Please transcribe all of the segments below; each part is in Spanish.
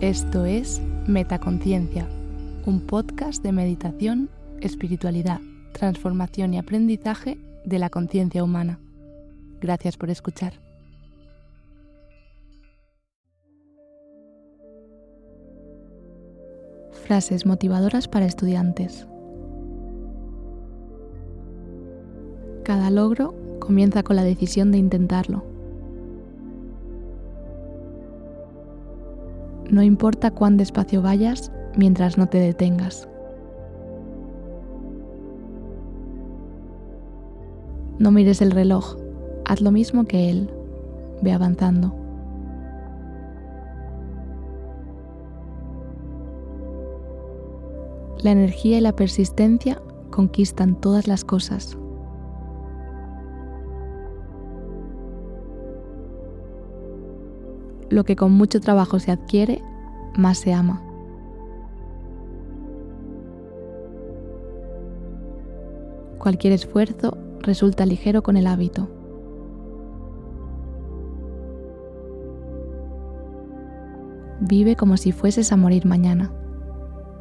Esto es Metaconciencia, un podcast de meditación, espiritualidad, transformación y aprendizaje de la conciencia humana. Gracias por escuchar. Frases motivadoras para estudiantes. Cada logro comienza con la decisión de intentarlo. No importa cuán despacio vayas mientras no te detengas. No mires el reloj, haz lo mismo que él, ve avanzando. La energía y la persistencia conquistan todas las cosas. lo que con mucho trabajo se adquiere, más se ama. Cualquier esfuerzo resulta ligero con el hábito. Vive como si fueses a morir mañana.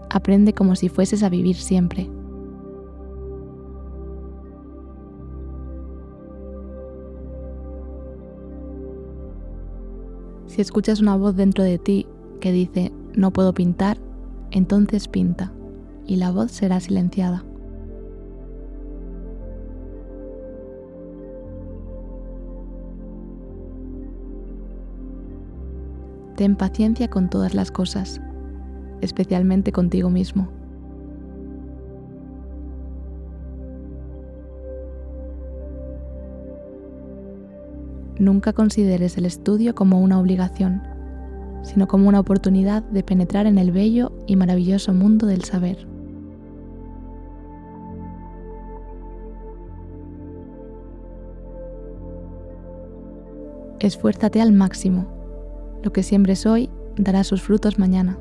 Aprende como si fueses a vivir siempre. Si escuchas una voz dentro de ti que dice no puedo pintar, entonces pinta y la voz será silenciada. Ten paciencia con todas las cosas, especialmente contigo mismo. Nunca consideres el estudio como una obligación, sino como una oportunidad de penetrar en el bello y maravilloso mundo del saber. Esfuérzate al máximo. Lo que siembres hoy dará sus frutos mañana.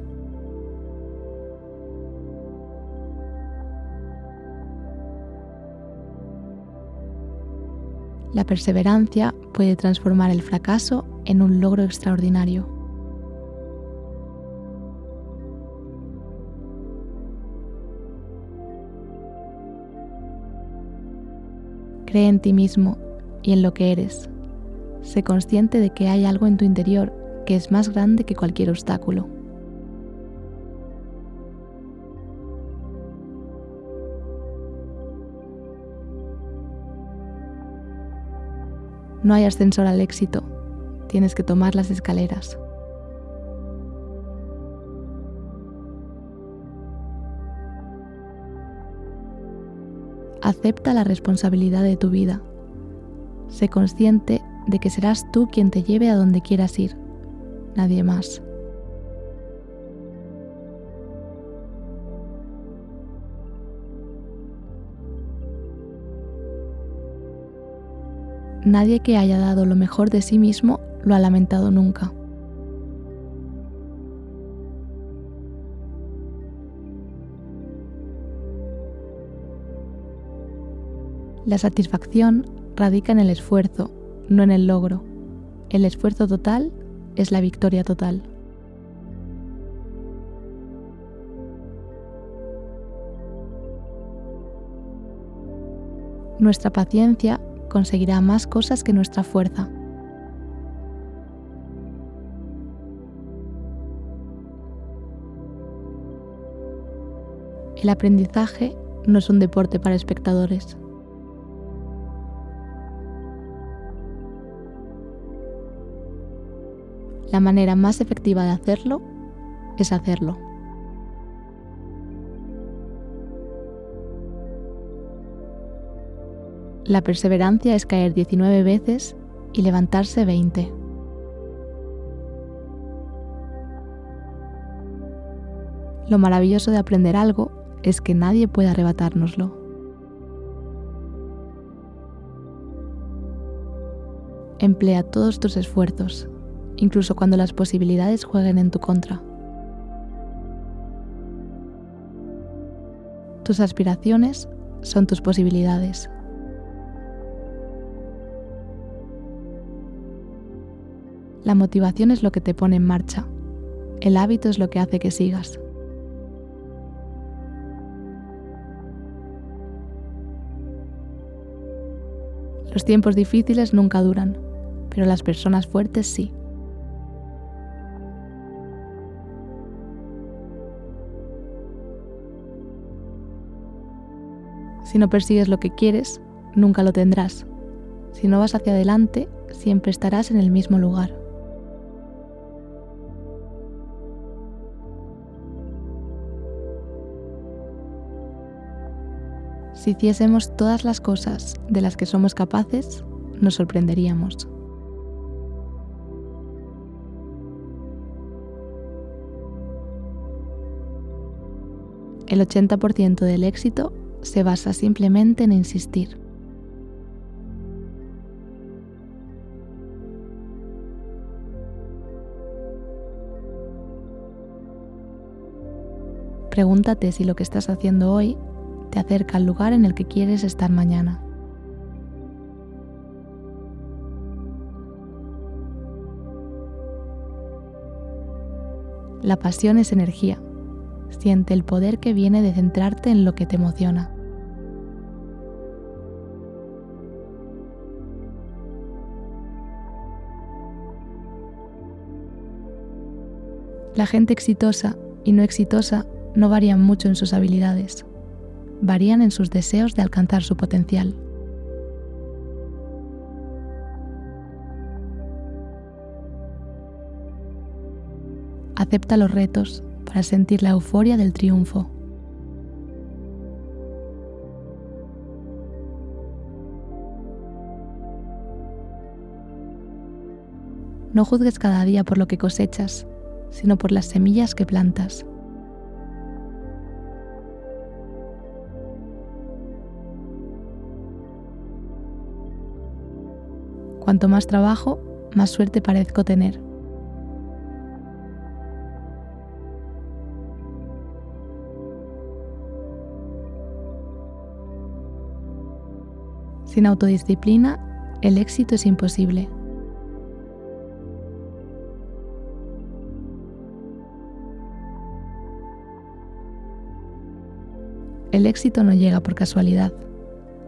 La perseverancia puede transformar el fracaso en un logro extraordinario. Cree en ti mismo y en lo que eres. Sé consciente de que hay algo en tu interior que es más grande que cualquier obstáculo. No hay ascensor al éxito, tienes que tomar las escaleras. Acepta la responsabilidad de tu vida. Sé consciente de que serás tú quien te lleve a donde quieras ir, nadie más. Nadie que haya dado lo mejor de sí mismo lo ha lamentado nunca. La satisfacción radica en el esfuerzo, no en el logro. El esfuerzo total es la victoria total. Nuestra paciencia conseguirá más cosas que nuestra fuerza. El aprendizaje no es un deporte para espectadores. La manera más efectiva de hacerlo es hacerlo. La perseverancia es caer 19 veces y levantarse 20. Lo maravilloso de aprender algo es que nadie puede arrebatárnoslo. Emplea todos tus esfuerzos, incluso cuando las posibilidades jueguen en tu contra. Tus aspiraciones son tus posibilidades. La motivación es lo que te pone en marcha. el hábito es lo que hace que sigas. Los tiempos difíciles nunca duran, pero las personas fuertes sí. Si no persigues lo que quieres, nunca lo tendrás. Si no vas hacia adelante, siempre estarás en el mismo lugar. Si hiciésemos todas las cosas de las que somos capaces, nos sorprenderíamos. El 80% del éxito se basa simplemente en insistir. Pregúntate si lo que estás haciendo hoy te acerca al lugar en el que quieres estar mañana. La pasión es energía. Siente el poder que viene de centrarte en lo que te emociona. La gente exitosa y no exitosa no varían mucho en sus habilidades, varían en sus deseos de alcanzar su potencial. Acepta los retos para sentir la euforia del triunfo. No juzgues cada día por lo que cosechas, sino por las semillas que plantas. Cuanto más trabajo, más suerte parezco tener. Sin autodisciplina, el éxito es imposible. El éxito no llega por casualidad.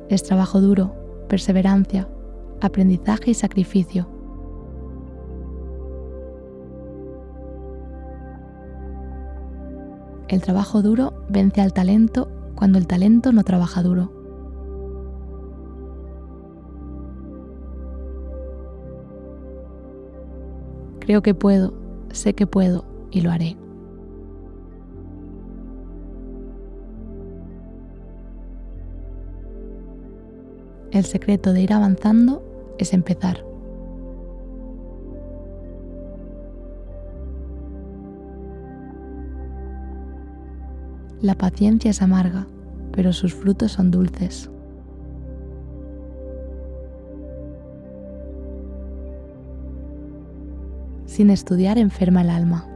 Es trabajo duro, perseverancia, aprendizaje y sacrificio. El trabajo duro vence al talento cuando el talento no trabaja duro. Creo que puedo, sé que puedo y lo haré. El secreto de ir avanzando es empezar. La paciencia es amarga, pero sus frutos son dulces. Sin estudiar enferma el alma.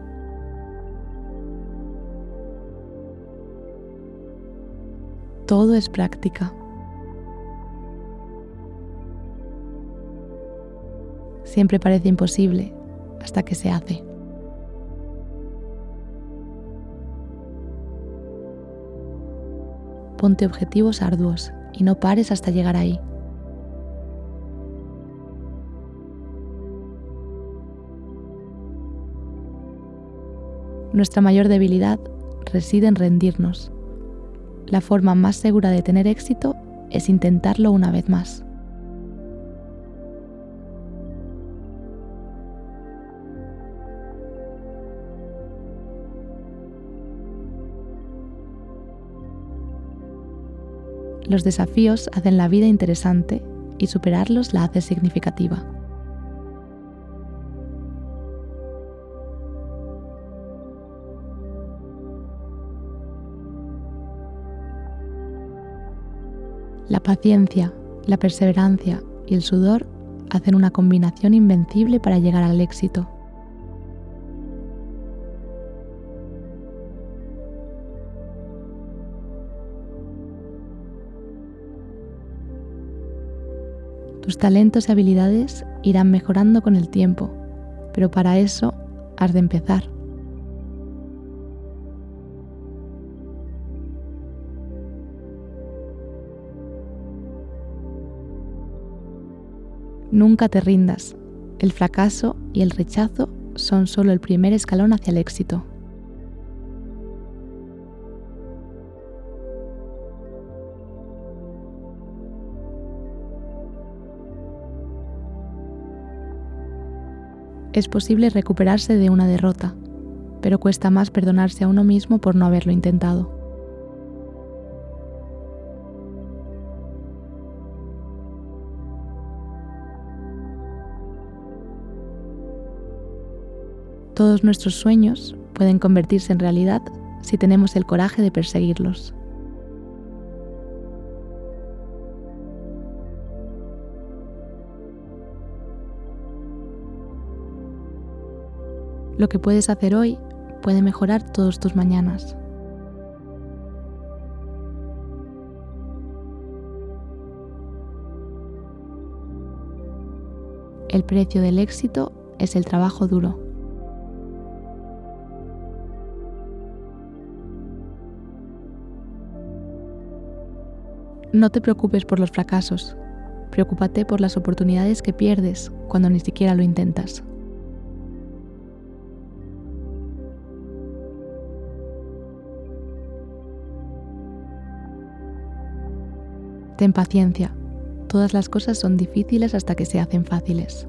Todo es práctica. siempre parece imposible hasta que se hace. Ponte objetivos arduos y no pares hasta llegar ahí. Nuestra mayor debilidad reside en rendirnos. La forma más segura de tener éxito es intentarlo una vez más. Los desafíos hacen la vida interesante y superarlos la hace significativa. La paciencia, la perseverancia y el sudor hacen una combinación invencible para llegar al éxito. Tus talentos y habilidades irán mejorando con el tiempo, pero para eso has de empezar. Nunca te rindas. El fracaso y el rechazo son solo el primer escalón hacia el éxito. Es posible recuperarse de una derrota, pero cuesta más perdonarse a uno mismo por no haberlo intentado. Todos nuestros sueños pueden convertirse en realidad si tenemos el coraje de perseguirlos. Lo que puedes hacer hoy puede mejorar todos tus mañanas. El precio del éxito es el trabajo duro. No te preocupes por los fracasos, preocúpate por las oportunidades que pierdes cuando ni siquiera lo intentas. Ten paciencia, todas las cosas son difíciles hasta que se hacen fáciles.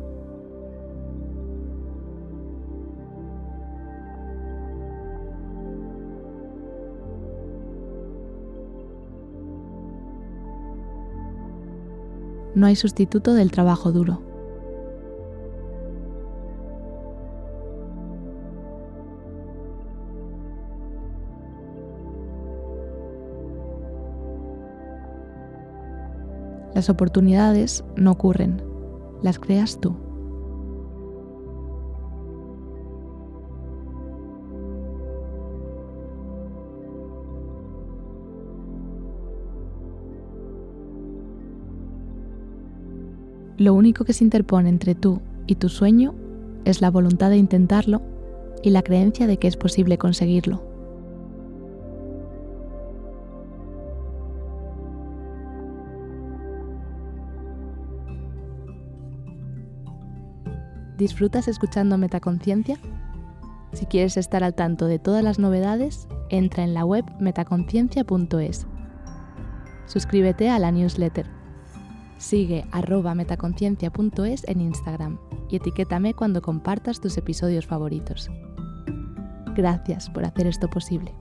No hay sustituto del trabajo duro. Las oportunidades no ocurren, las creas tú. Lo único que se interpone entre tú y tu sueño es la voluntad de intentarlo y la creencia de que es posible conseguirlo. ¿Disfrutas escuchando Metaconciencia? Si quieres estar al tanto de todas las novedades, entra en la web metaconciencia.es. Suscríbete a la newsletter Sigue arroba metaconciencia.es en Instagram y etiquétame cuando compartas tus episodios favoritos. Gracias por hacer esto posible.